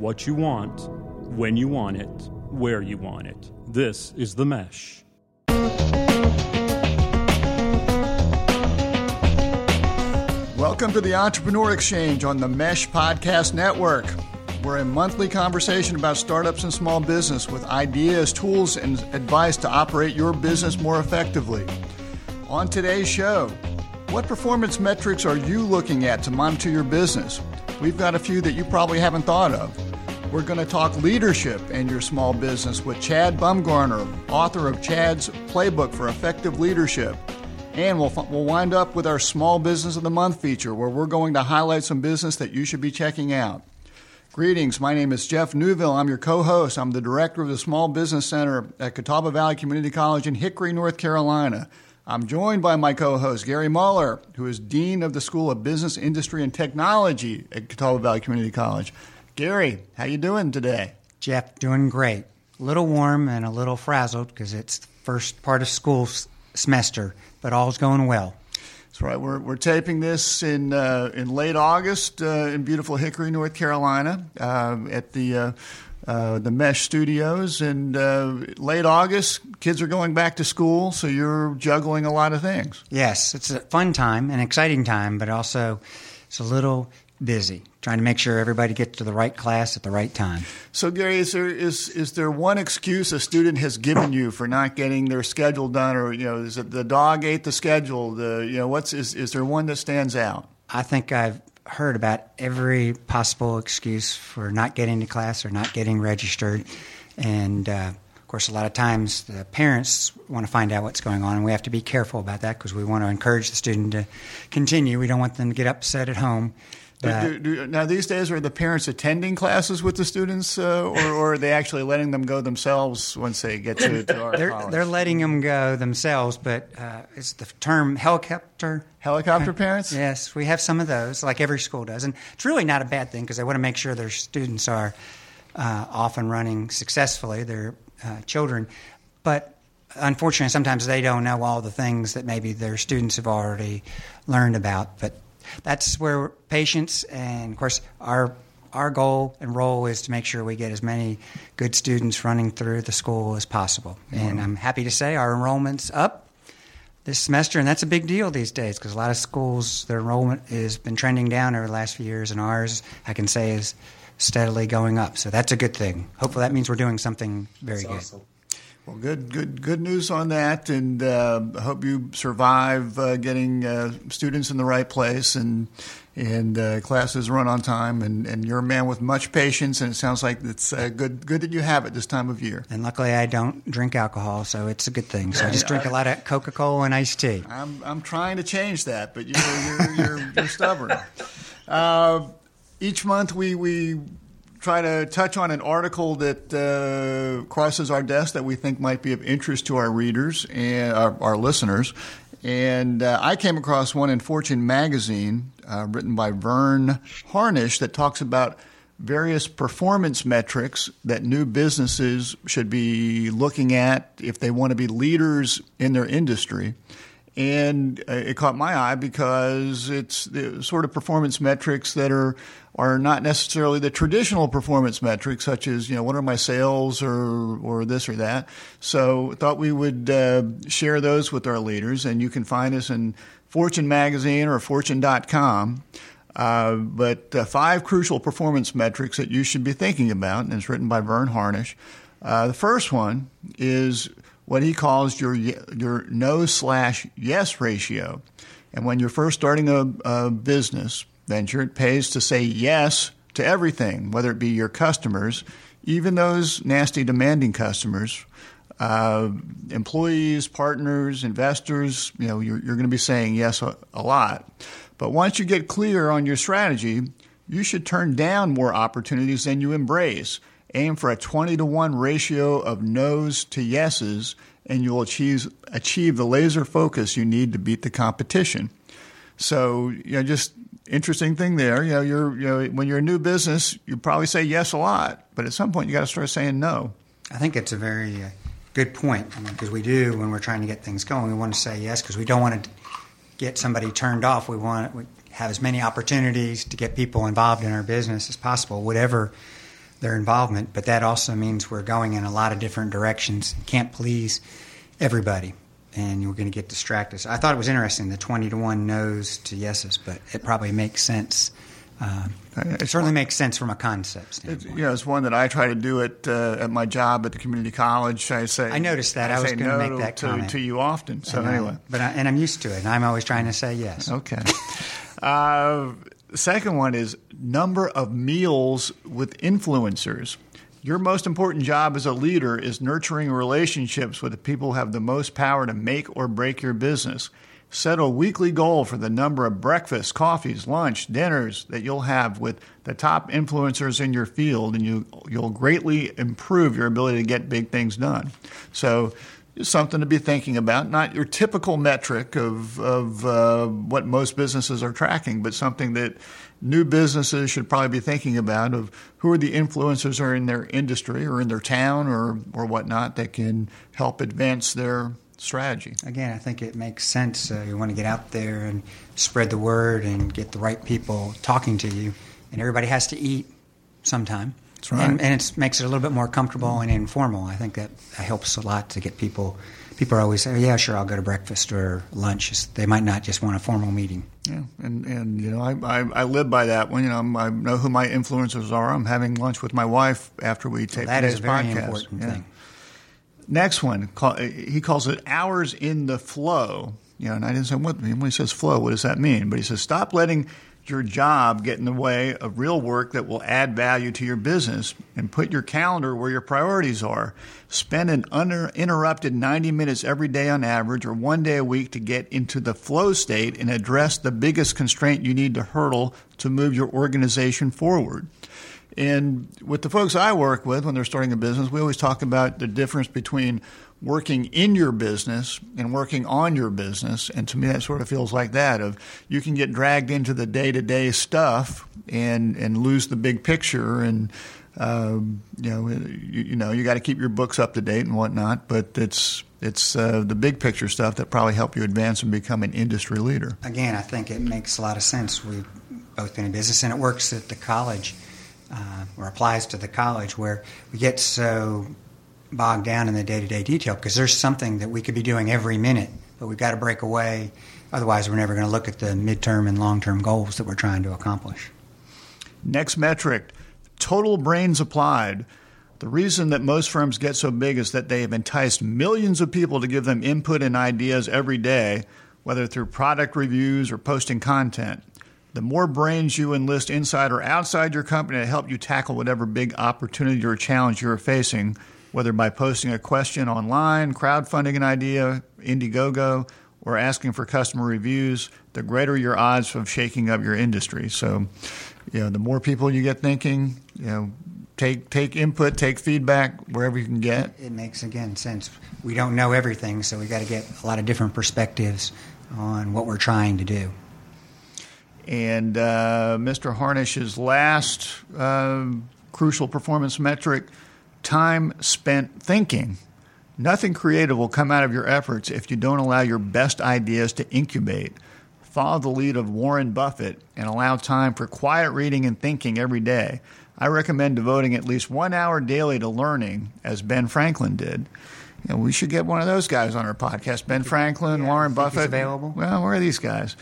what you want, when you want it, where you want it. This is The Mesh. Welcome to the Entrepreneur Exchange on the Mesh Podcast Network. We're a monthly conversation about startups and small business with ideas, tools, and advice to operate your business more effectively. On today's show, what performance metrics are you looking at to monitor your business? We've got a few that you probably haven't thought of. We're going to talk leadership in your small business with Chad Bumgarner, author of Chad's Playbook for Effective Leadership. And we'll, we'll wind up with our Small Business of the Month feature, where we're going to highlight some business that you should be checking out. Greetings. My name is Jeff Newville. I'm your co host. I'm the director of the Small Business Center at Catawba Valley Community College in Hickory, North Carolina. I'm joined by my co host, Gary Muller, who is Dean of the School of Business, Industry, and Technology at Catawba Valley Community College. Gary, how you doing today? Jeff, doing great. A little warm and a little frazzled because it's the first part of school semester, but all's going well. That's right. We're, we're taping this in uh, in late August uh, in beautiful Hickory, North Carolina, uh, at the uh, uh, the Mesh Studios. And uh, late August, kids are going back to school, so you're juggling a lot of things. Yes, it's a fun time, an exciting time, but also it's a little busy trying to make sure everybody gets to the right class at the right time. So, Gary, is there is is there one excuse a student has given you for not getting their schedule done, or you know, is it the dog ate the schedule? The you know, what's is is there one that stands out? I think I've heard about every possible excuse for not getting to class or not getting registered, and. Uh, of course, a lot of times the parents want to find out what's going on, and we have to be careful about that because we want to encourage the student to continue. We don't want them to get upset at home do, do, now, these days, are the parents attending classes with the students, uh, or, or, are they actually letting them go themselves once they get to, to our they're, college? They're letting them go themselves, but uh, it's the term helicopter. Helicopter parents? Yes, we have some of those, like every school does. And it's really not a bad thing because they want to make sure their students are uh, off and running successfully, their uh, children. But unfortunately, sometimes they don't know all the things that maybe their students have already learned about. But that's where patience and of course our our goal and role is to make sure we get as many good students running through the school as possible. Mm-hmm. And I'm happy to say our enrollment's up this semester, and that's a big deal these days because a lot of schools their enrollment has been trending down over the last few years, and ours I can say is steadily going up. So that's a good thing. Hopefully, that means we're doing something very that's good. Awesome. Well, good, good, good news on that, and uh, I hope you survive uh, getting uh, students in the right place and and uh, classes run on time. And, and you're a man with much patience, and it sounds like it's uh, good good that you have it this time of year. And luckily, I don't drink alcohol, so it's a good thing. So I just drink a lot of Coca Cola and iced tea. I'm I'm trying to change that, but you're you're, you're, you're stubborn. Uh, each month we we try to touch on an article that uh, crosses our desk that we think might be of interest to our readers and our, our listeners. And uh, I came across one in Fortune magazine uh, written by Verne Harnish that talks about various performance metrics that new businesses should be looking at if they want to be leaders in their industry. And uh, it caught my eye because it's the sort of performance metrics that are are not necessarily the traditional performance metrics, such as you know what are my sales or or this or that. So thought we would uh, share those with our leaders, and you can find us in Fortune magazine or Fortune.com. Uh, but uh, five crucial performance metrics that you should be thinking about, and it's written by Verne Harnish. Uh, the first one is what he calls your your no slash yes ratio. And when you're first starting a, a business, venture, it pays to say yes to everything, whether it be your customers, even those nasty, demanding customers, uh, employees, partners, investors. You know, you're, you're going to be saying yes a, a lot. But once you get clear on your strategy, you should turn down more opportunities than you embrace. Aim for a 20 to 1 ratio of no's to yeses, and you'll achieve, achieve the laser focus you need to beat the competition. So, you know, just interesting thing there. You know, you're you know when you're a new business, you probably say yes a lot, but at some point you got to start saying no. I think it's a very uh, good point because I mean, we do when we're trying to get things going, we want to say yes because we don't want to get somebody turned off. We want to have as many opportunities to get people involved in our business as possible, whatever their involvement, but that also means we're going in a lot of different directions. Can't please everybody, and we're going to get distracted. So I thought it was interesting the 20 to 1 no's to yeses, but it probably makes sense. Uh, it certainly makes sense from a concept standpoint. It's, you know, it's one that I try to do at uh, at my job at the community college. I say I noticed that. I, I was going no to make that to, comment to you often. So and I- anyway, but I, and I'm used to it, and I'm always trying to say yes. okay. uh, second one is number of meals with influencers. Your most important job as a leader is nurturing relationships with the people who have the most power to make or break your business. Set a weekly goal for the number of breakfasts, coffees, lunch, dinners that you'll have with the top influencers in your field, and you, you'll greatly improve your ability to get big things done. So, something to be thinking about. Not your typical metric of, of uh, what most businesses are tracking, but something that new businesses should probably be thinking about of who are the influencers are in their industry or in their town or, or whatnot that can help advance their strategy. Again, I think it makes sense. Uh, you want to get out there and spread the word and get the right people talking to you, and everybody has to eat sometime. That's right. And, and it makes it a little bit more comfortable and informal. I think that helps a lot to get people. People are always say, "Yeah, sure, I'll go to breakfast or lunch." They might not just want a formal meeting. Yeah, and and you know I, I, I live by that. When you know I know who my influencers are. I'm having lunch with my wife after we take that is today's a very podcast. important Yeah. thing. Next one, call- he calls it hours in the flow. You know, and I didn't say what when he says flow, what does that mean? But he says stop letting your job get in the way of real work that will add value to your business, and put your calendar where your priorities are. Spend an uninterrupted 90 minutes every day on average, or one day a week, to get into the flow state and address the biggest constraint you need to hurdle to move your organization forward. And with the folks I work with when they're starting a business, we always talk about the difference between working in your business and working on your business. And to me, that sort of feels like that of you can get dragged into the day to day stuff and, and lose the big picture. And, um, you know, you, you know, you got to keep your books up to date and whatnot, but it's, it's uh, the big picture stuff that probably help you advance and become an industry leader. Again, I think it makes a lot of sense. We've both been in business, and it works at the college, uh, or applies to the college, where we get so bogged down in the day to day detail because there's something that we could be doing every minute, but we've got to break away. Otherwise, we're never going to look at the midterm and long term goals that we're trying to accomplish. Next metric total brains applied. The reason that most firms get so big is that they have enticed millions of people to give them input and ideas every day, whether through product reviews or posting content. The more brains you enlist inside or outside your company to help you tackle whatever big opportunity or challenge you're facing, whether by posting a question online, crowdfunding an idea, Indiegogo, or asking for customer reviews, the greater your odds of shaking up your industry. So, you know, the more people you get thinking, you know, take take input, take feedback wherever you can get. It makes, again, sense. We don't know everything, so we got to get a lot of different perspectives on what we're trying to do. And uh, Mr. Harnish's last uh, crucial performance metric time spent thinking. Nothing creative will come out of your efforts if you don't allow your best ideas to incubate. Follow the lead of Warren Buffett and allow time for quiet reading and thinking every day. I recommend devoting at least one hour daily to learning, as Ben Franklin did. We should get one of those guys on our podcast. Ben Franklin, Yeah, Warren Buffett. available? Well, where are these guys?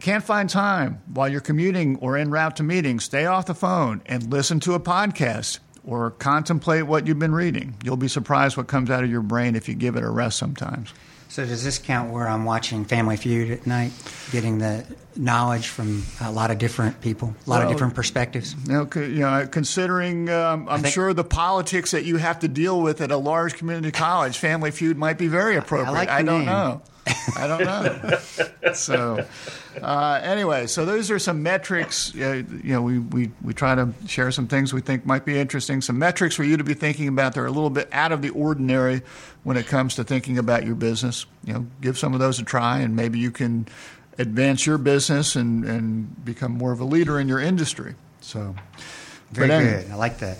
Can't find time while you're commuting or en route to meetings? Stay off the phone and listen to a podcast or contemplate what you've been reading. You'll be surprised what comes out of your brain if you give it a rest sometimes. So, does this count where I'm watching Family Feud at night, getting the knowledge from a lot of different people, a lot Well, of different perspectives? You know, you know considering um, I'm think- sure the politics that you have to deal with at a large community college, Family Feud might be very appropriate. like the don't name. know. I don't know. so, uh, anyway, so those are some metrics. Uh, you know, we, we, we try to share some things we think might be interesting, some metrics for you to be thinking about that are a little bit out of the ordinary when it comes to thinking about your business. You know, give some of those a try, and maybe you can advance your business and, and become more of a leader in your industry. So, Very anyway- good. I like that.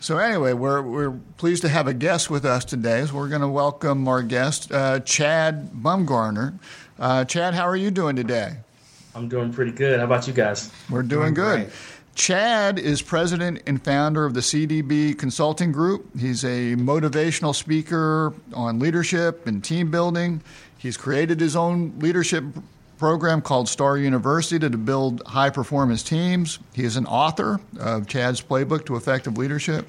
So anyway, we're we're pleased to have a guest with us today. So we're going to welcome our guest, uh, Chad Bumgarner. Uh, Chad, how are you doing today? I'm doing pretty good. How about you guys? We're doing, Doing good. great. Chad is president and founder of the CDB Consulting Group. He's a motivational speaker on leadership and team building. He's created his own leadership program called Star University to build high performance teams. He is an author of Chad's Playbook to Effective Leadership.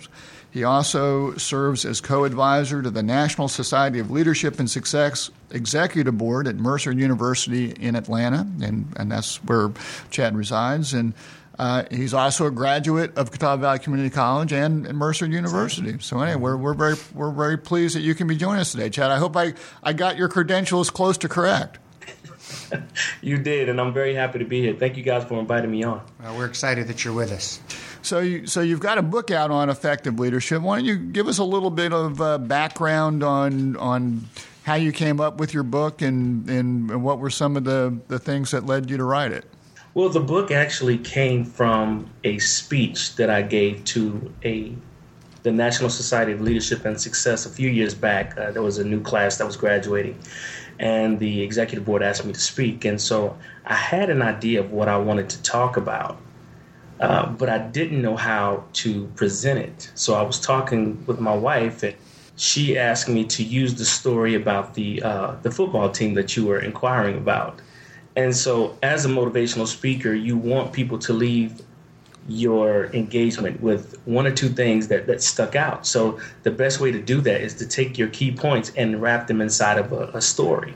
He also serves as co advisor to the National Society of Leadership and Success Executive Board at Mercer University in Atlanta, and, and that's where Chad resides. And uh, he's also a graduate of Catawba Valley Community College and, and Mercer University. So anyway, we're, we're very we're very pleased that you can be joining us today, Chad. I hope I, I got your credentials close to correct. you did, and I'm very happy to be here. Thank you guys for inviting me on. Well, we're excited that you're with us. So, you, so you've got a book out on effective leadership. Why don't you give us a little bit of uh, background on on how you came up with your book and, and what were some of the, the things that led you to write it? Well, the book actually came from a speech that I gave to a the National Society of Leadership and Success a few years back. Uh, there was a new class that was graduating, and the executive board asked me to speak. And so I had an idea of what I wanted to talk about, uh, but I didn't know how to present it. So I was talking with my wife, and she asked me to use the story about the uh, the football team that you were inquiring about. And so, as a motivational speaker, you want people to leave your engagement with one or two things that, that stuck out. So, the best way to do that is to take your key points and wrap them inside of a, a story.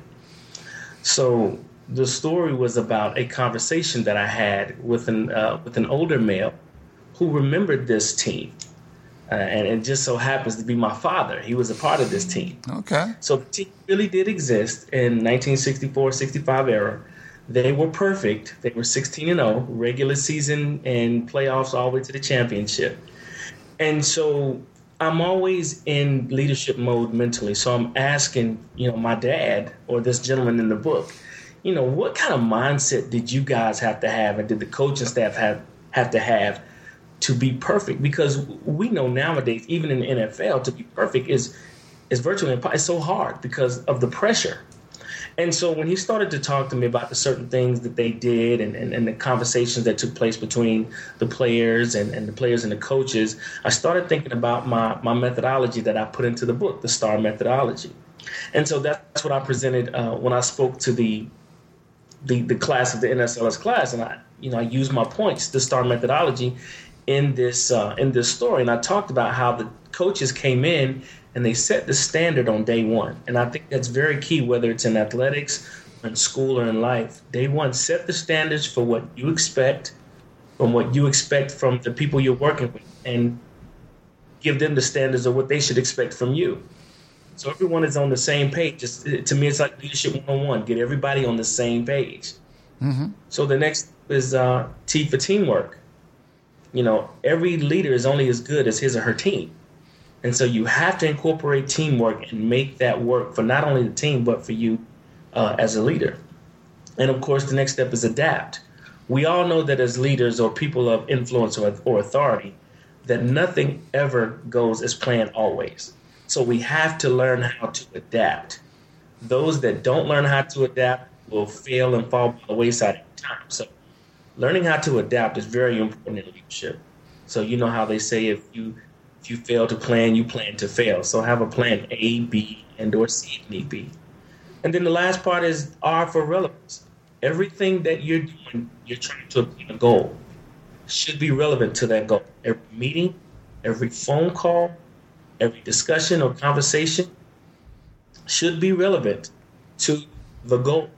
So, the story was about a conversation that I had with an, uh, with an older male who remembered this team. Uh, and it just so happens to be my father. He was a part of this team. Okay. So the team really did exist in 1964 65 era they were perfect. They were 16 and 0, regular season and playoffs all the way to the championship. And so I'm always in leadership mode mentally. So I'm asking, you know, my dad or this gentleman in the book, you know, what kind of mindset did you guys have to have and did the coaching staff have have to have to be perfect? Because we know nowadays, even in the NFL, to be perfect is is virtually impossible. It's so hard because of the pressure. And so when he started to talk to me about the certain things that they did and, and, and the conversations that took place between the players and, and the players and the coaches, I started thinking about my, my methodology that I put into the book, the STAR methodology. And so that's what I presented uh, when I spoke to the, the the class of the NSLS class, and I you know I used my points, the STAR methodology, in this uh, in this story, and I talked about how the coaches came in and they set the standard on day one. And I think that's very key, whether it's in athletics, in school, or in life. Day one, set the standards for what you expect, from what you expect from the people you're working with, and give them the standards of what they should expect from you. So everyone is on the same page. It's, to me, it's like leadership 101. Get everybody on the same page. Mm-hmm. So the next is uh, T for teamwork. You know, every leader is only as good as his or her team. And so you have to incorporate teamwork and make that work for not only the team, but for you uh, as a leader. And of course, the next step is adapt. We all know that as leaders or people of influence or, or authority, that nothing ever goes as planned always. So we have to learn how to adapt. Those that don't learn how to adapt will fail and fall by the wayside every time. So learning how to adapt is very important in leadership. So you know how they say if you if you fail to plan, you plan to fail. So have a plan A, B, and or C if need be. And then the last part is R for relevance. Everything that you're doing, you're trying to obtain a goal, should be relevant to that goal. Every meeting, every phone call, every discussion or conversation should be relevant to the goal.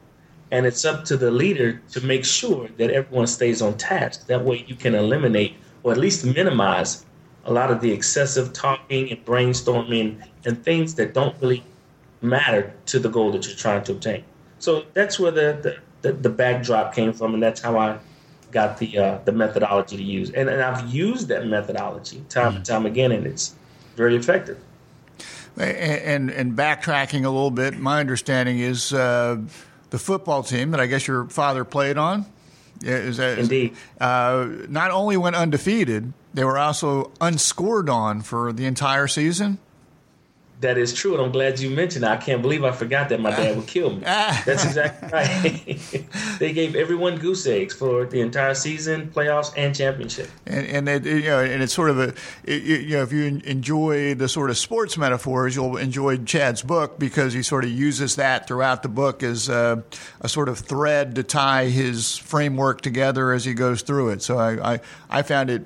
And it's up to the leader to make sure that everyone stays on task. That way you can eliminate or at least minimize a lot of the excessive talking and brainstorming and things that don't really matter to the goal that you're trying to obtain. So that's where the, the, the, the backdrop came from, and that's how I got the uh, the methodology to use. And, and I've used that methodology time mm-hmm. and time again, and it's very effective. And, and, and backtracking a little bit, my understanding is uh, the football team that I guess your father played on. Is that, Indeed. Uh, not only went undefeated, they were also unscored on for the entire season. That is true, and I'm glad you mentioned it. I can't believe I forgot that my dad would kill me. Ah. That's exactly right. they gave everyone goose eggs for the entire season, playoffs, and championship. And, and it, you know, and it's sort of a, it, you know, if you enjoy the sort of sports metaphors, you'll enjoy Chad's book because he sort of uses that throughout the book as a, a sort of thread to tie his framework together as he goes through it. So I, I, I found it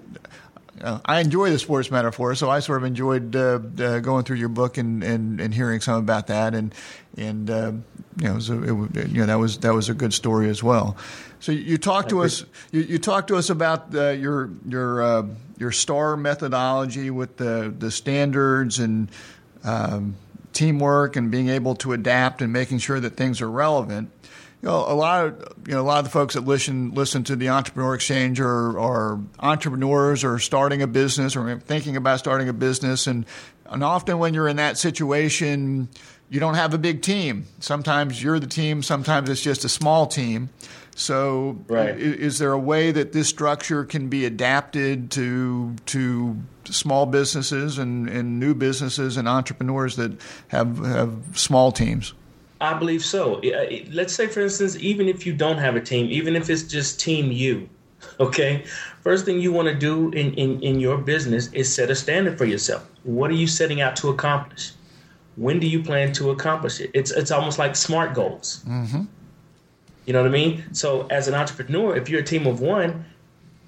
uh, I enjoy the sports metaphor, so I sort of enjoyed uh, uh, going through your book and, and, and hearing some about that, and and uh, you know, it was a, it, you know that was that was a good story as well. So you, talked to us you, you talked to us about uh, your your uh, your star methodology with the the standards and um, teamwork and being able to adapt and making sure that things are relevant you know, a lot of you know a lot of the folks that listen listen to the Entrepreneur Exchange are, are entrepreneurs or starting a business or thinking about starting a business, and and often when you're in that situation, you don't have a big team. Sometimes you're the team. Sometimes it's just a small team. So, right. is, is there a way that this structure can be adapted to to small businesses and, and new businesses and entrepreneurs that have have small teams? I believe so. Let's say, for instance, even if you don't have a team, even if it's just team you, okay, first thing you want to do in, in, in your business is set a standard for yourself. What are you setting out to accomplish? When do you plan to accomplish it? It's, it's almost like SMART goals. Mm-hmm. You know what I mean? So, as an entrepreneur, if you're a team of one,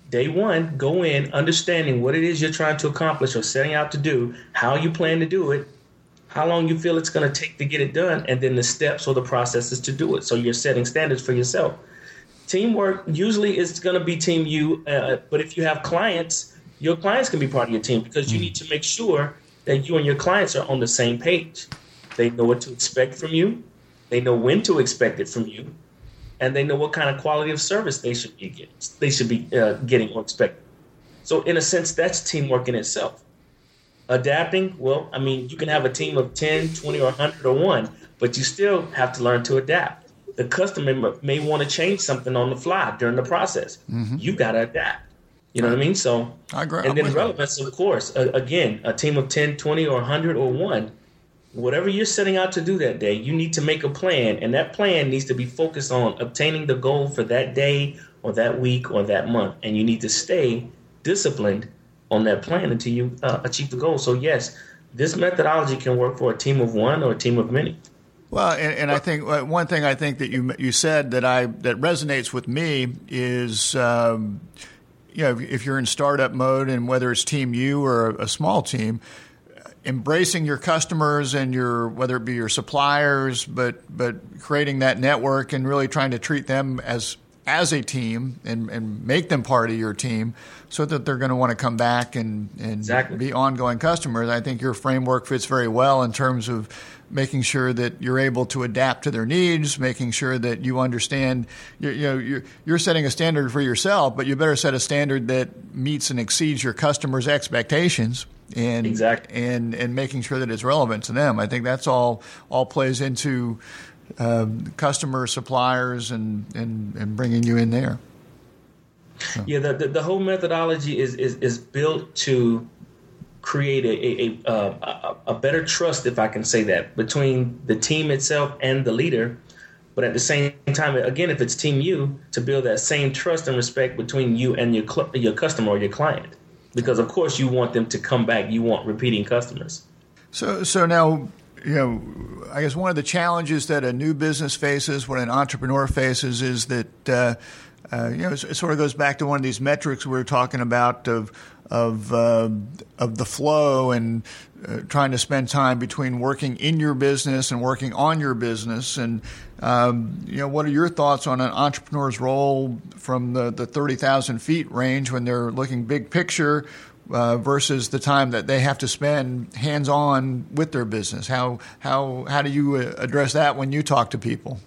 day one, go in understanding what it is you're trying to accomplish or setting out to do, how you plan to do it, how long you feel it's going to take to get it done, and then the steps or the processes to do it. So you're setting standards for yourself. Teamwork usually is going to be team you, uh, but if you have clients, your clients can be part of your team because you mm. need to make sure that you and your clients are on the same page. They know what to expect from you, they know when to expect it from you, and they know what kind of quality of service they should be getting. They should be uh, getting or expecting. So, in a sense, that's teamwork in itself. Adapting, well, I mean, you can have a team of 10, 20, or 100 or one, but you still have to learn to adapt. The customer may want to change something on the fly during the process. Mm-hmm. You got to adapt. You know what I mean? So, I agree. And then relevance, of course. Uh, again, a team of 10, 20, or 100 or one, whatever you're setting out to do that day, you need to make a plan. And that plan needs to be focused on obtaining the goal for that day or that week or that month. And you need to stay disciplined on that plan until you uh, achieve the goal. So yes, this methodology can work for a team of one or a team of many. Well, and, and I think uh, one thing I think that you you said that I that resonates with me is. Um, you know, if you're in startup mode and whether it's team you or a small team, embracing your customers and your whether it be your suppliers, but but creating that network and really trying to treat them as as a team and, and make them part of your team so that they're going to want to come back and, and exactly. be ongoing customers. I think your framework fits very well in terms of making sure that you're able to adapt to their needs, making sure that you understand, you, you know, you're, you're setting a standard for yourself, but you better set a standard that meets and exceeds your customers' expectations and exactly. and and making sure that it's relevant to them. I think that's all all plays into um, customer suppliers and, and, and bringing you in there. So. Yeah, the, the, the, whole methodology is, is, is built to create a, a, a, a, better trust, if I can say that, between the team itself and the leader. But at the same time, again, if it's team you, to build that same trust and respect between you and your cl- your customer or your client, because of course you want them to come back. You want repeating customers. So, so now you know, I guess one of the challenges that a new business faces, what an entrepreneur faces, is that uh, uh, you know it sort of goes back to one of these metrics we were talking about of of uh, of the flow and uh, trying to spend time between working in your business and working on your business. And um, you know, what are your thoughts on an entrepreneur's role from the the thirty thousand feet range when they're looking big picture? Uh, versus the time that they have to spend hands on with their business? How how how do you uh, address that when you talk to people?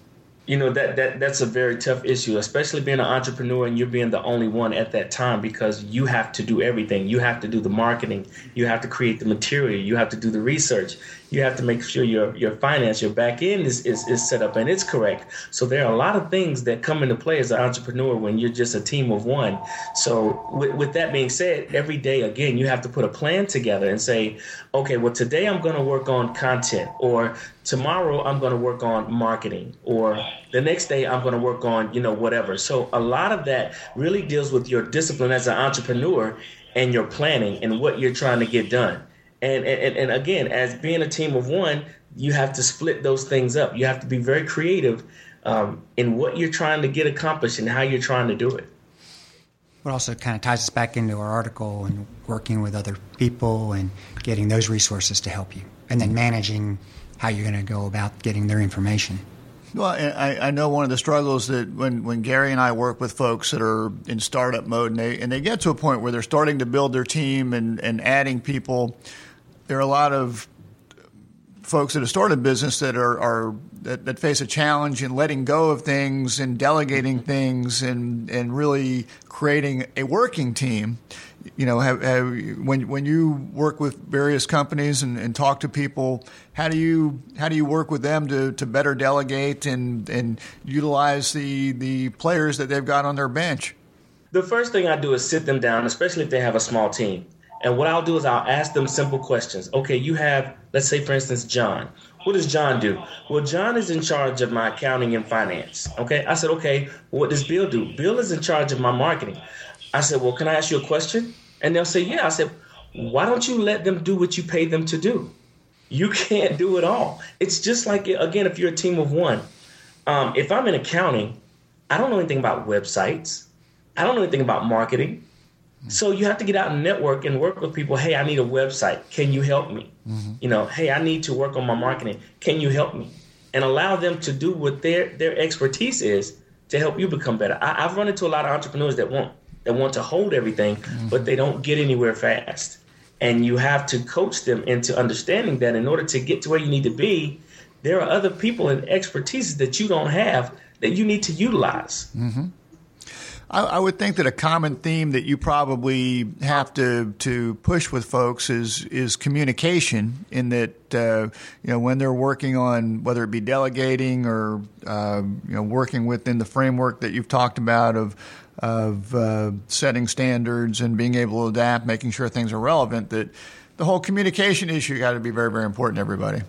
You know that that that's a very tough issue especially being an entrepreneur and you're being the only one at that time because you have to do everything. You have to do the marketing. You have to create the material. You have to do the research. You have to make sure your your finance your back end is, is, is set up and it's correct. So there are a lot of things that come into play as an entrepreneur when you're just a team of one. So with, with that being said every day again you have to put a plan together and say okay well today i'm going to work on content or tomorrow i'm going to work on marketing or the next day i'm going to work on you know whatever. So a lot of that really deals with your discipline as an entrepreneur and your planning and what you're trying to get done. And and, and again as being a team of one you have to split those things up. You have to be very creative um, in what you're trying to get accomplished and how you're trying to do it. It also kind of ties us back into our article and working with other people and getting those resources to help you, and then managing how you're going to go about getting their information. Well, I, I know one of the struggles that when, when Gary and I work with folks that are in startup mode and they, and they get to a point where they're starting to build their team and, and adding people, there are a lot of folks that have started business that are, are that, that, face a challenge in letting go of things and delegating things and, and really creating a working team. You know, have, have, when when you work with various companies and, and, talk to people, how do you how do you work with them to, to better delegate and, and utilize the the players that they've got on their bench? The first thing I do is sit them down, especially if they have a small team. And what I'll do is I'll ask them simple questions. Okay, you have, let's say, for instance, John. What does John do? Well, John is in charge of my accounting and finance. Okay. I said, okay, what does Bill do? Bill is in charge of my marketing. I said, well, can I ask you a question? And they'll say, yeah. I said, why don't you let them do what you pay them to do? You can't do it all. It's just like, again, if you're a team of one, um, if I'm in accounting, I don't know anything about websites. I don't know anything about marketing. So you have to get out and network and work with people. Hey, I need a website. Can you help me? Mm-hmm. You know, hey, I need to work on my marketing. Can you help me? And allow them to do what their their expertise is to help you become better. I, have run into a lot of entrepreneurs that want that want to hold everything, mm-hmm. but they don't get anywhere fast. And you have to coach them into understanding that in order to get to where you need to be, there are other people and expertise that you don't have that you need to utilize. Mm-hmm. I, I, would think that a common theme that you probably have to to push with folks is is communication. In that uh, you know when they're working on whether it be delegating or uh, you know working within the framework that you've talked about of of uh, setting standards and being able to adapt, making sure things are relevant. That the whole communication issue got to be very very important to everybody.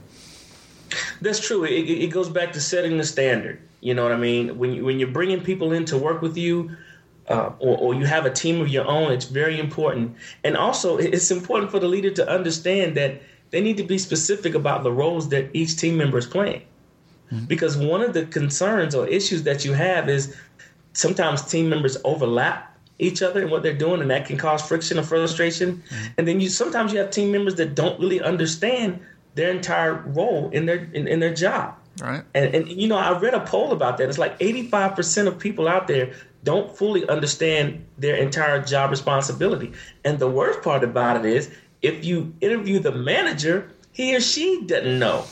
That's true. It, it goes back to setting the standard. You know what I mean? When you, when you're bringing people in to work with you, uh, or, or, you have a team of your own, it's very important. And also, it's important for the leader to understand that they need to be specific about the roles that each team member is playing. Mm-hmm. Because one of the concerns or issues that you have is sometimes team members overlap each other and what they're doing, and that can cause friction or frustration. Mm-hmm. And then you sometimes you have team members that don't really understand their entire role in their in, in their job. Right. And, and you know, I read a poll about that. It's like 85% of people out there don't fully understand their entire job responsibility. And the worst part about it is if you interview the manager, he or she doesn't know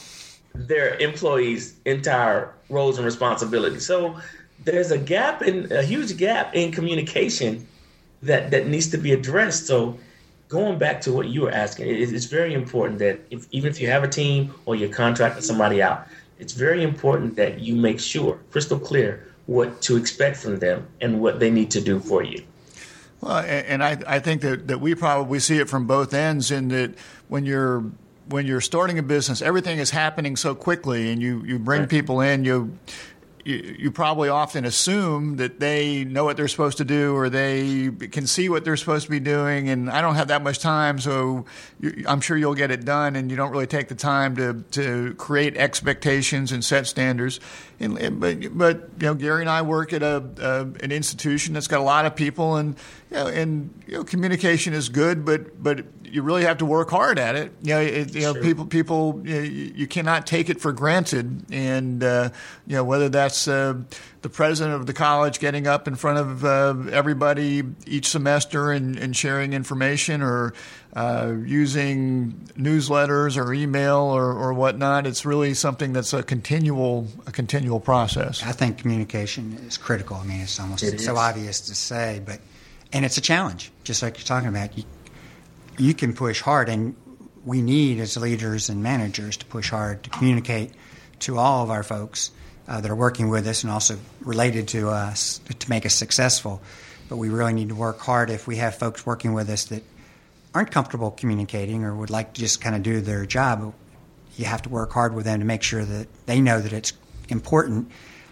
their employees' entire roles and responsibilities. So there's a gap in a huge gap in communication that that needs to be addressed. So going back to what you were asking, it's very important that if, even if you have a team or you're contracting somebody out, it's very important that you make sure, crystal clear, what to expect from them and what they need to do for you. Well, and I, I think that, that we probably see it from both ends in that when you're when you're starting a business, everything is happening so quickly, and you, you bring right. people in, you you, you probably often assume that they know what they're supposed to do or they can see what they're supposed to be doing. And I don't have that much time, so you, I'm sure you'll get it done. And you don't really take the time to, to create expectations and set standards. And, but, but you know, Gary and I work at a, a, an institution that's got a lot of people, and you know, and you know, communication is good, but but you really have to work hard at it. You know, it, you know, Sure. people people you, know, you you cannot take it for granted, and uh, you know whether that's uh, the president of the college getting up in front of uh, everybody each semester and, and sharing information, or uh, using newsletters or email or, or whatnot. It's really something that's a continual a continual process. I think communication is critical. I mean, it's almost It so obvious to say, but and it's a challenge, just like you're talking about. You, you can push hard, and we need as leaders and managers to push hard to communicate to all of our folks uh, that are working with us and also related to us to make us successful. But we really need to work hard if we have folks working with us that aren't comfortable communicating or would like to just kind of do their job. You have to work hard with them to make sure that they know that it's important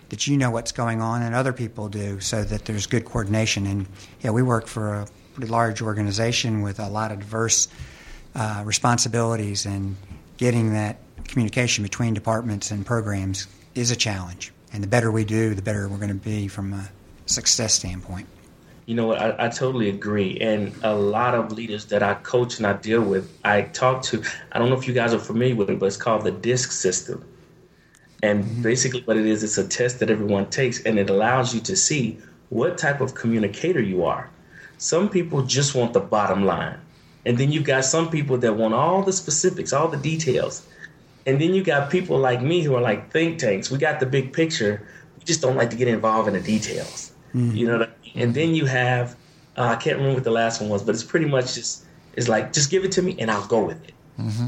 that you know what's going on and other people do so that there's good coordination. And yeah, we work for a large organization with a lot of diverse uh, responsibilities, and getting that communication between departments and programs is a challenge. And the better we do, the better we're going to be from a success standpoint. You know what? I, I totally agree. And a lot of leaders that I coach and I deal with, I talk to, I don't know if you guys are familiar with it, but it's called the DISC system. And basically, what it is, it's a test that everyone takes, and it allows you to see what type of communicator you are. Some people just want the bottom line. And then you've got some people that want all the specifics, all the details. And then you got people like me who are like think tanks. We got the big picture. We just don't like to get involved in the details. You know what I mean? And then you have, uh, I can't remember what the last one was, but it's pretty much just, it's like, just give it to me and I'll go with it.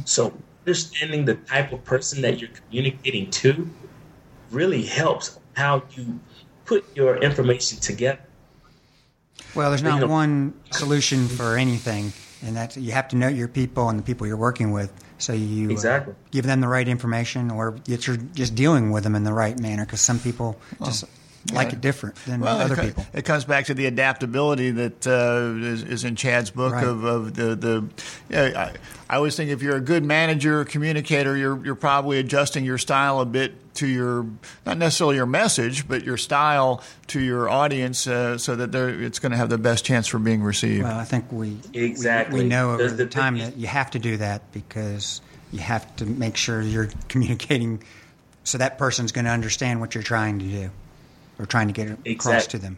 So understanding the type of person that you're communicating to really helps how you put your information together. Well, there's not You know- one solution for anything, and that's you have to know your people and the people you're working with, so you uh, Exactly. give them the right information, or that you're just dealing with them in the right manner. Because some people just like it different than Well, other it, people. it comes back to the adaptability that uh, is, is in Chad's book Right. of, of the the. Yeah, I, I always think if you're a good manager, communicator, you're you're probably adjusting your style a bit to your not necessarily your message, but your style to your audience, uh, so that they're, it's going to have the best chance for being received. Well, I think we Exactly. we, we know over There's the the time that you have to do that because you have to make sure you're communicating so that person's going to understand what you're trying to do or trying to get it across Exact- to them.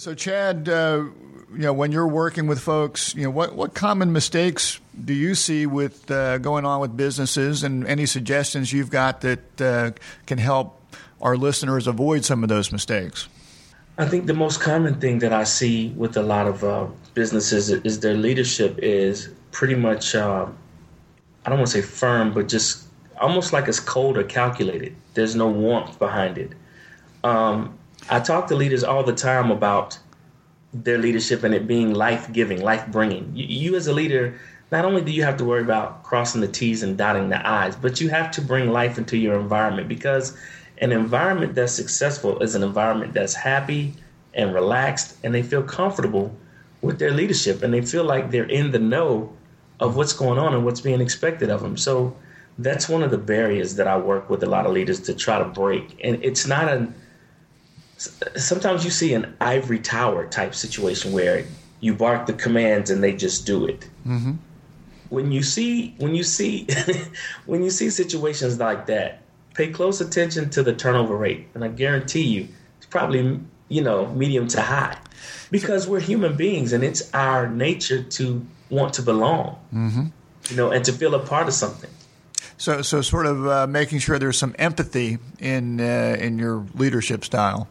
So, Chad, uh, you know, when you're working with folks, you know, what, what common mistakes do you see with uh, going on with businesses, and any suggestions you've got that uh, can help our listeners avoid some of those mistakes? I think the most common thing that I see with a lot of uh, businesses is their leadership is pretty much, uh, I don't want to say firm, but just almost like it's cold or calculated. There's no warmth behind it. Um, I talk to leaders all the time about their leadership and it being life giving, life bringing. You, you, as a leader, not only do you have to worry about crossing the T's and dotting the I's, but you have to bring life into your environment because an environment that's successful is an environment that's happy and relaxed and they feel comfortable with their leadership and they feel like they're in the know of what's going on and what's being expected of them. So that's one of the barriers that I work with a lot of leaders to try to break. And it's not a sometimes you see an ivory tower type situation where you bark the commands and they just do it. Mm-hmm. When you see when you see when you see situations like that, pay close attention to the turnover rate, and I guarantee you, it's probably you know medium to high, because we're human beings and it's our nature to want to belong, mm-hmm. you know, and to feel a part of something. So, so sort of uh, making sure there's some empathy in uh, in your leadership style.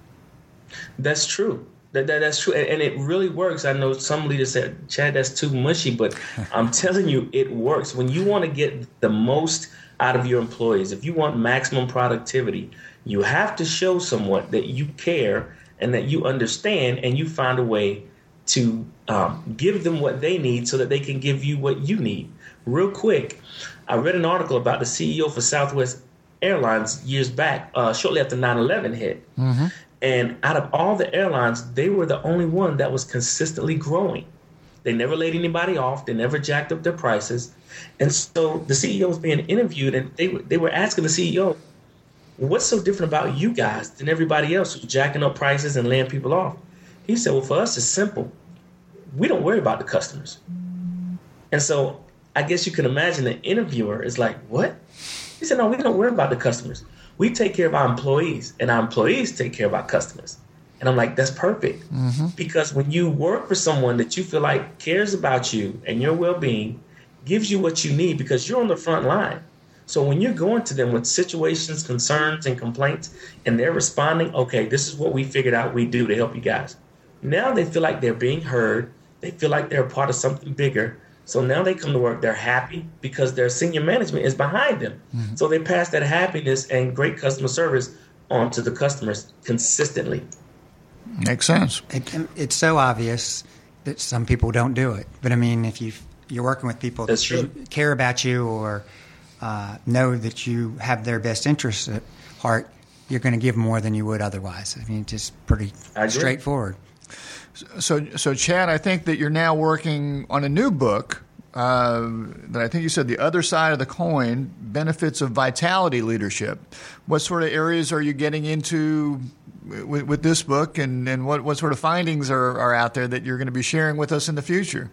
That's true. That, that that's true, and, and, it really works. I know some leaders said, "Chad, that's too mushy," but I'm telling you, it works. When you want to get the most out of your employees, if you want maximum productivity, you have to show somewhat that you care and that you understand and you find a way to um, give them what they need so that they can give you what you need. Real quick, I read an article about the CEO for Southwest Airlines years back, uh, shortly after 9 11 hit. Mm-hmm. And out of all the airlines, they were the only one that was consistently growing. They never laid anybody off. They never jacked up their prices. And so the CEO was being interviewed, and they, they were asking the CEO, What's so different about you guys than everybody else who's jacking up prices and laying people off? He said, Well, for us, it's simple. We don't worry about the customers. And so I guess you can imagine the interviewer is like, What? He said, No, we don't worry about the customers. We take care of our employees, and our employees take care of our customers. And I'm like, that's perfect. Mm-hmm. Because when you work for someone that you feel like cares about you and your well being, gives you what you need because you're on the front line. So when you're going to them with situations, concerns, and complaints, and they're responding, okay, this is what we figured out we do to help you guys. Now they feel like they're being heard. They feel like they're a part of something bigger. So now they come to work, they're happy because their senior management is behind them. Mm-hmm. So they pass that happiness and great customer service on to the customers consistently. Makes sense. It, it's so obvious that some people don't do it. But I mean, if you you're working with people That's that care about you or uh, know that you have their best interests at heart, you're going to give more than you would otherwise. I mean, it's just pretty straightforward. So, so Chad, I think that you're now working on a new book uh, that I think you said the other side of the coin benefits of vitality leadership. What sort of areas are you getting into with, with this book, and, and what, what sort of findings are, are out there that you're going to be sharing with us in the future?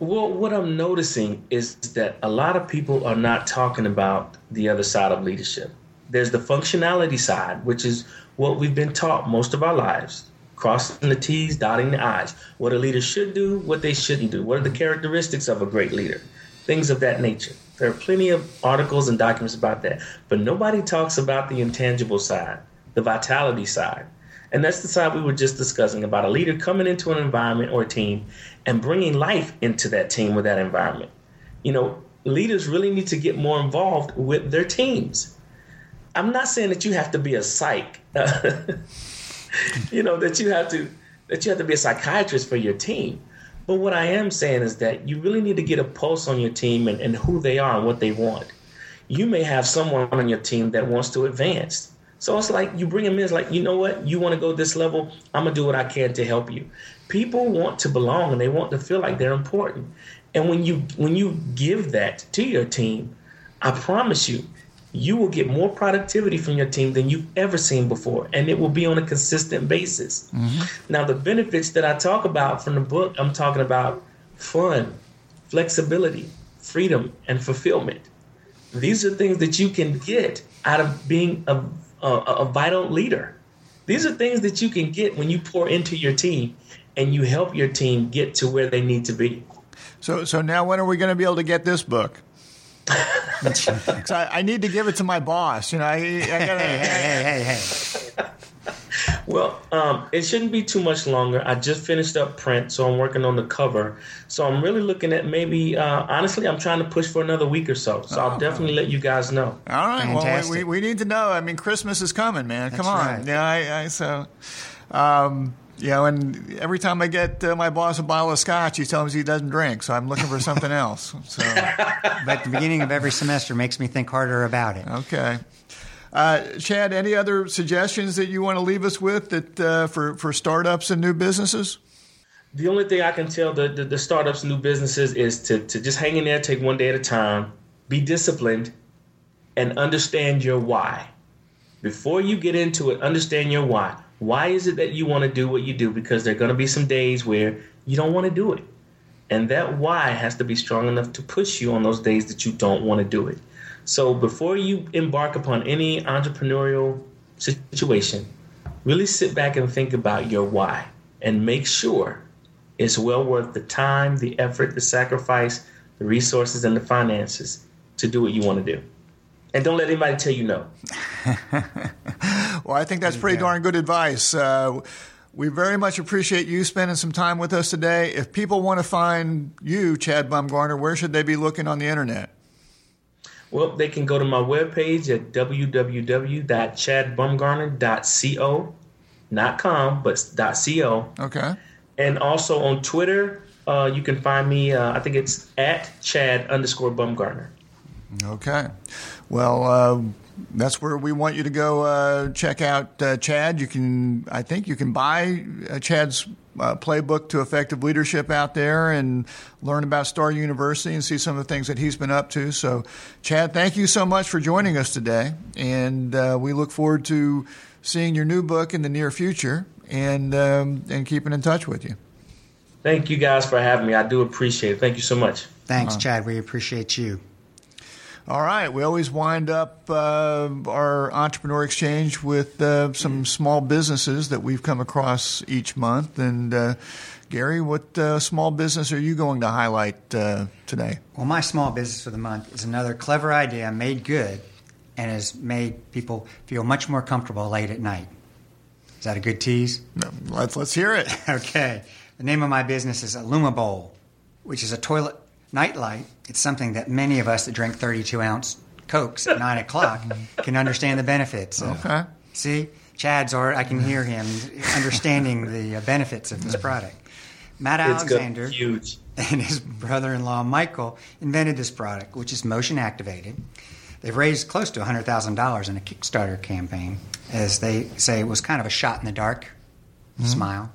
Well, what I'm noticing is that a lot of people are not talking about the other side of leadership. There's the functionality side, which is what we've been taught most of our lives crossing the T's, dotting the I's. What a leader should do, what they shouldn't do. What are the characteristics of a great leader? Things of that nature. There are plenty of articles and documents about that, but nobody talks about the intangible side the vitality side. And that's the side we were just discussing about a leader coming into an environment or a team and bringing life into that team or that environment. You know, leaders really need to get more involved with their teams. I'm not saying that you have to be a psych, uh, you know, that you have to that you have to be a psychiatrist for your team. But what I am saying is that you really need to get a pulse on your team and, and who they are and what they want. You may have someone on your team that wants to advance so it's like you bring them in, it's like, you know what, you want to go this level, I'm gonna do what I can to help you. People want to belong and they want to feel like they're important. And when you when you give that to your team, I promise you, you will get more productivity from your team than you've ever seen before, and it will be on a consistent basis. Mm-hmm. Now, the benefits that I talk about from the book, I'm talking about fun, flexibility, freedom, and fulfillment. These are things that you can get out of being a a, a vital leader. These are things that you can get when you pour into your team and you help your team get to where they need to be. So, so now when are we going to be able to get this book? I, I, need to give it to my boss. You know, I, I gotta, hey, hey, hey, hey, hey. Well, um, it shouldn't be too much longer. I just finished up print, so I'm working on the cover. So I'm really looking at maybe, uh, honestly, I'm trying to push for another week or so. So oh, I'll definitely let you guys know. All right. Fantastic. Well, we, we need to know. I mean, Christmas is coming, man. Come on. Right. Yeah. I, I so. Um, you know, and every time I get uh, my boss a bottle of scotch, he tells me he doesn't drink, so I'm looking for something else. So. but the beginning of every semester makes me think harder about it. Okay. Uh, Chad, any other suggestions that you want to leave us with that uh, for for startups and new businesses? The only thing I can tell the, the, the startups and new businesses is to, to just hang in there, take one day at a time, be disciplined, and understand your why. Before you get into it, understand your why. Why is it that you want to do what you do? Because there are going to be some days where you don't want to do it. And that why has to be strong enough to push you on those days that you don't want to do it. So before you embark upon any entrepreneurial situation, really sit back and think about your why and make sure it's well worth the time, the effort, the sacrifice, the resources, and the finances to do what you want to do. And don't let anybody tell you no. well, I think that's pretty darn good advice. Uh, we very much appreciate you spending some time with us today. If people want to find you, Chad Bumgarner, where should they be looking on the internet? Well, they can go to my webpage at www.chadbumgarner.co not com, but .co. Okay. And also on Twitter, uh, you can find me. Uh, I think it's at Chad underscore Bumgarner. Okay. Well, uh, that's where we want you to go uh, check out uh, Chad. You can, I think, you can buy uh, Chad's uh, playbook to effective leadership out there and learn about Star University and see some of the things that he's been up to. So, Chad, thank you so much for joining us today, and uh, we look forward to seeing your new book in the near future and um, and keeping in touch with you. Thank you guys for having me. I do appreciate it. Thank you so much. Thanks, Chad. We appreciate you. All right. We always wind up uh, our entrepreneur exchange with uh, some small businesses that we've come across each month. And uh, Gary, what uh, small business are you going to highlight uh, today? Well, my small business for the month is another clever idea made good and has made people feel much more comfortable late at night. Is that a good tease? No, let's let's hear it. Okay. The name of my business is Bowl, which is a toilet nightlight. It's something that many of us that drink 32 ounce Cokes at 9 o'clock can understand the benefits. Of. Okay. See? Chad's or I can hear him understanding the uh, benefits of this product. Matt It's good. Alexander Huge. and his brother-in-law Michael invented this product, which is motion activated. They've raised close to $100,000 in a Kickstarter campaign, as they say it was kind of a shot in the dark smile.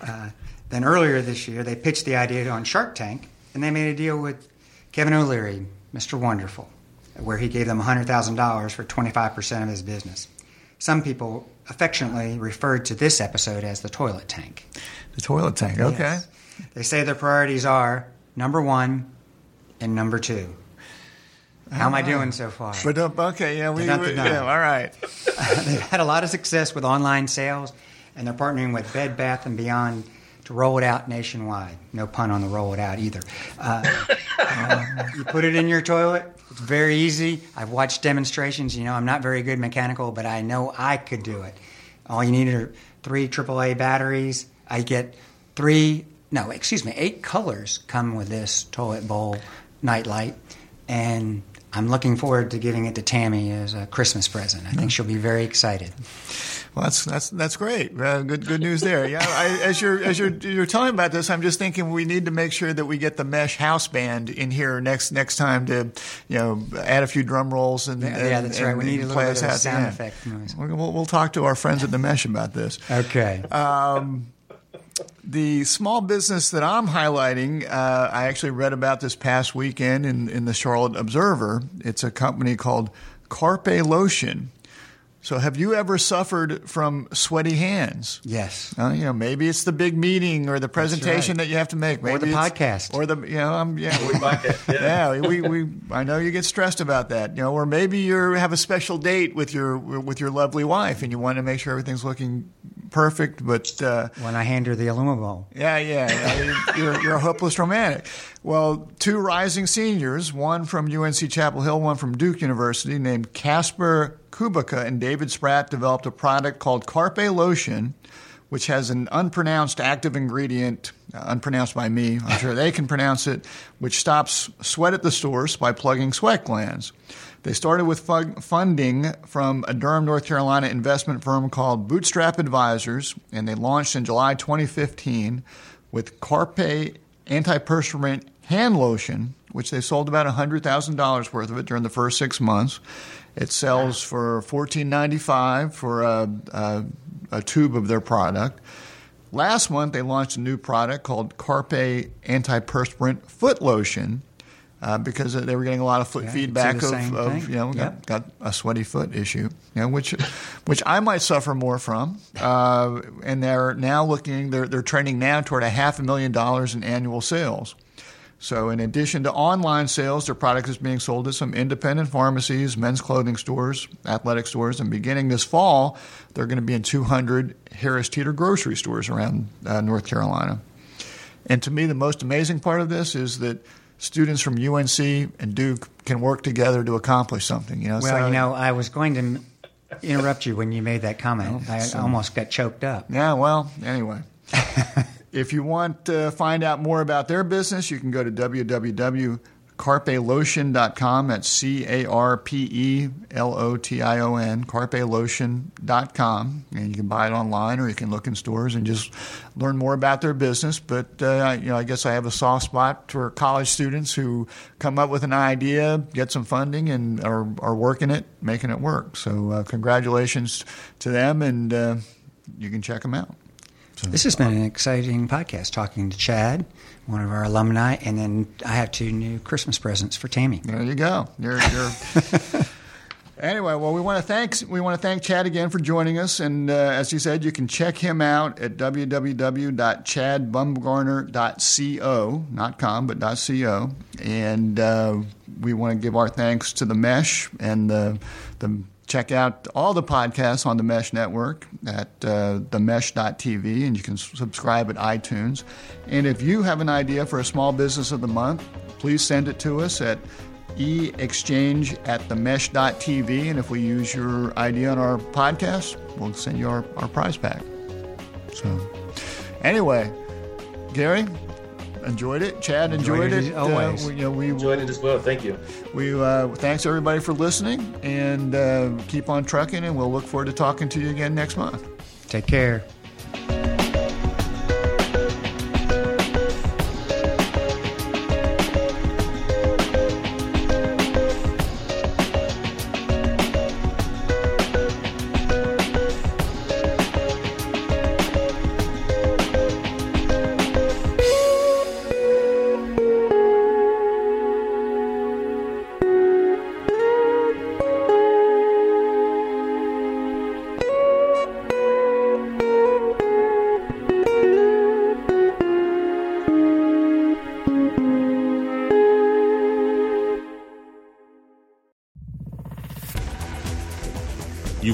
Uh, then earlier this year, they pitched the idea on Shark Tank, and they made a deal with Kevin O'Leary, Mr. Wonderful, where he gave them $100,000 for 25% of his business. Some people affectionately referred to this episode as the toilet tank. The toilet tank. Okay. Yes. They say their priorities are number one and number two. How am I ah. doing so far? But okay, yeah, we, we yeah, all right. They've had a lot of success with online sales, and they're partnering with Bed Bath and Beyond to roll it out nationwide. No pun on the roll it out either. Uh, uh, you put it in your toilet. It's very easy. I've watched demonstrations. You know, I'm not very good mechanical, but I know I could do it. All you need are three AAA batteries. I get three, no, excuse me, eight colors come with this toilet bowl nightlight, and I'm looking forward to giving it to Tammy as a Christmas present. I think she'll be very excited. Well, that's that's that's great. Uh, good good news there. Yeah, I, as you're as you're you're telling about this, I'm just thinking we need to make sure that we get the Mesh House Band in here next next time to you know add a few drum rolls and Yeah, yeah, and- that's right. We need a little bit of sound effect noise. We'll, we'll, we'll talk to our friends at the Mesh about this. Okay. The small business that I'm highlighting, uh, I actually read about this past weekend in, in the Charlotte Observer. It's a company called Carpe Lotion. So, have you ever suffered from sweaty hands? yes. Uh, you know, maybe it's the big meeting or the presentation right. that you have to make, Or the podcast. or the you know, I'm yeah, we, Like it, yeah. yeah, we, we I know you get stressed about that, you know, or maybe you have a special date with your with your lovely wife and you want to make sure everything's looking perfect, but uh, When I hand her the aluminum bowl. yeah, yeah, yeah. You're, you're a hopeless romantic. Well, two rising seniors, one from UNC Chapel Hill, one from Duke University, named Kasper Kubica and David Spratt, developed a product called Carpe Lotion, which has an unpronounced active ingredient, uh, unpronounced by me, I'm sure they can pronounce it, which stops sweat at the source by plugging sweat glands. They started with fu- funding from a Durham, North Carolina investment firm called Bootstrap Advisors, and they launched in July 2015 with Carpe antiperspirant hand lotion, which they sold about $100,000 worth of it during the first six months. It sells for $14.95 for a, a, a tube of their product. Last month, they launched a new product called Carpe Antiperspirant Foot Lotion uh, because they were getting a lot of foot Yeah, feedback of, of you know, Yep. got, got a sweaty foot issue, you know, which, which I might suffer more from. Uh, and they're now looking, they're, they're trending now toward a half a million dollars in annual sales. So, in addition to online sales, their product is being sold at some independent pharmacies, men's clothing stores, athletic stores, and beginning this fall, they're going to be in 200 Harris Teeter grocery stores around uh, North Carolina. And to me, the most amazing part of this is that students from UNC and Duke can work together to accomplish something. You know, Well, so- you know, I was going to interrupt you when you made that comment. I almost got choked up. Yeah, well, anyway. if you want to find out more about their business, you can go to carpelotion.com. That's C A R P E L O T I O N, carpelotion.com. And you can buy it online or you can look in stores and just learn more about their business. But, uh, you know, I guess I have a soft spot for college students who come up with an idea, get some funding, and are, are working it, making it work. So, uh, congratulations to them, and uh, you can check them out. This has been an exciting podcast talking to Chad, one of our alumni, and then I have two new Christmas presents for Tammy. There you go. You're, you're anyway, well, we want to thank we want to thank Chad again for joining us, and uh, as you said, you can check him out at www.chadbumgarner.co, not com, but .co, and uh, we want to give our thanks to the Mesh and the the check out all the podcasts on the Mesh Network at uh, themesh.tv, and you can subscribe at iTunes. And if you have an idea for a small business of the month, please send it to us at e-exchange at themesh.tv. And if we use your idea on our podcast, we'll send you our, our prize pack. So, anyway, Gary, enjoyed it. Chad enjoyed, Enjoyed it. it always. Uh, we, you know, we Enjoyed it as well. Thank you. we uh, thanks everybody for listening, and uh, keep on trucking. And we'll look forward to talking to you again next month. Take care.